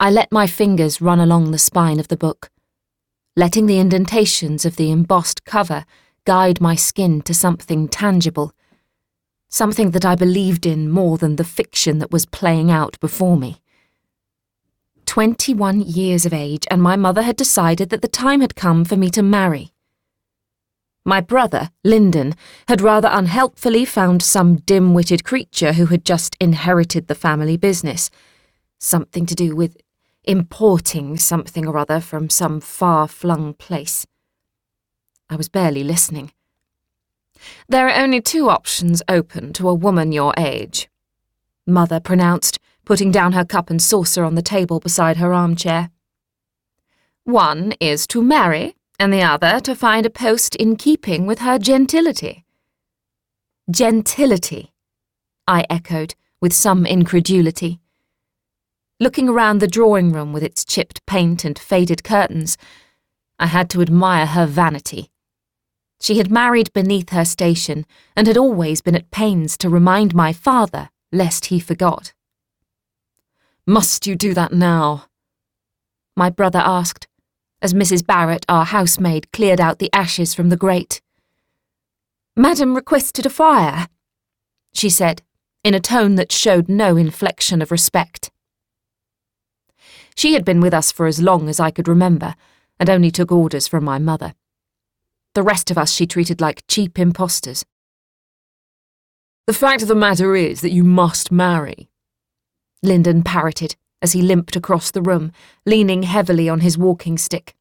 I let my fingers run along the spine of the book, letting the indentations of the embossed cover guide my skin to something tangible, something that I believed in more than the fiction that was playing out before me. 21 years of age, and my mother had decided that the time had come for me to marry. My brother, Linden, had rather unhelpfully found some dim witted creature who had just inherited the family business. Something to do with importing something or other from some far flung place. I was barely listening. There are only two options open to a woman your age, Mother pronounced, putting down her cup and saucer on the table beside her armchair. One is to marry, and the other to find a post in keeping with her gentility. Gentility, I echoed, with some incredulity. Looking around the drawing room with its chipped paint and faded curtains, I had to admire her vanity. She had married beneath her station and had always been at pains to remind my father lest he forgot. Must you do that now? My brother asked, as Mrs. Barrett, our housemaid, cleared out the ashes from the grate. Madam requested a fire, she said, in a tone that showed no inflection of respect. She had been with us for as long as I could remember, and only took orders from my mother. The rest of us she treated like cheap impostors. The fact of the matter is that you must marry, Linden parroted as he limped across the room, leaning heavily on his walking stick.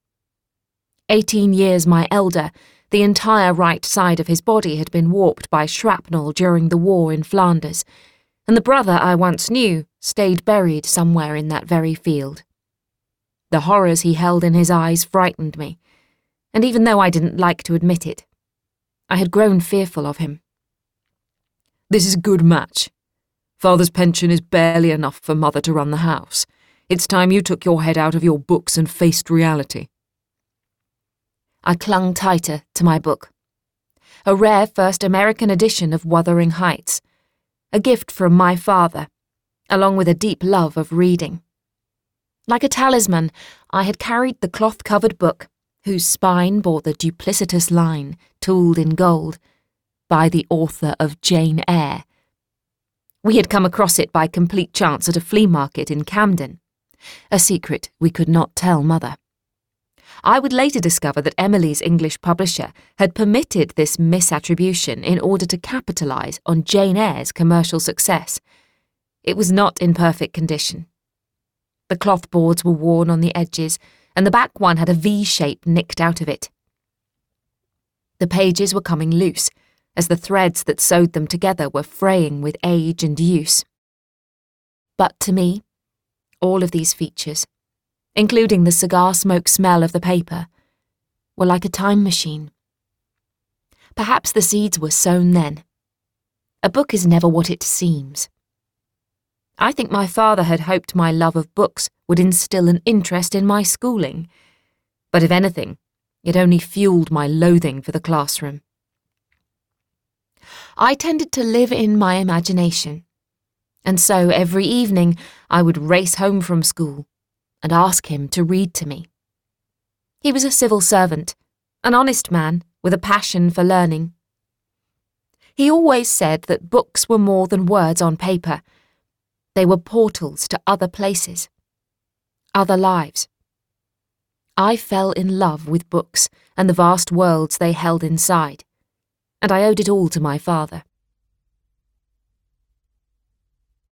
Eighteen years my elder, the entire right side of his body had been warped by shrapnel during the war in Flanders, and the brother I once knew stayed buried somewhere in that very field. The horrors he held in his eyes frightened me, and even though I didn't like to admit it, I had grown fearful of him. This is a good match. Father's pension is barely enough for Mother to run the house. It's time you took your head out of your books and faced reality. I clung tighter to my book. A rare first American edition of Wuthering Heights, a gift from my father, along with a deep love of reading. Like a talisman, I had carried the cloth covered book, whose spine bore the duplicitous line, tooled in gold, by the author of Jane Eyre. We had come across it by complete chance at a flea market in Camden, a secret we could not tell Mother. I would later discover that Emily's English publisher had permitted this misattribution in order to capitalise on Jane Eyre's commercial success. It was not in perfect condition the cloth boards were worn on the edges, and the back one had a V shape nicked out of it. The pages were coming loose, as the threads that sewed them together were fraying with age and use. But to me, all of these features, including the cigar smoke smell of the paper, were like a time machine. Perhaps the seeds were sown then. A book is never what it seems. I think my father had hoped my love of books would instill an interest in my schooling. But if anything, it only fueled my loathing for the classroom. I tended to live in my imagination, and so every evening I would race home from school and ask him to read to me. He was a civil servant, an honest man with a passion for learning. He always said that books were more than words on paper they were portals to other places, other lives. I fell in love with books and the vast worlds they held inside, and I owed it all to my father.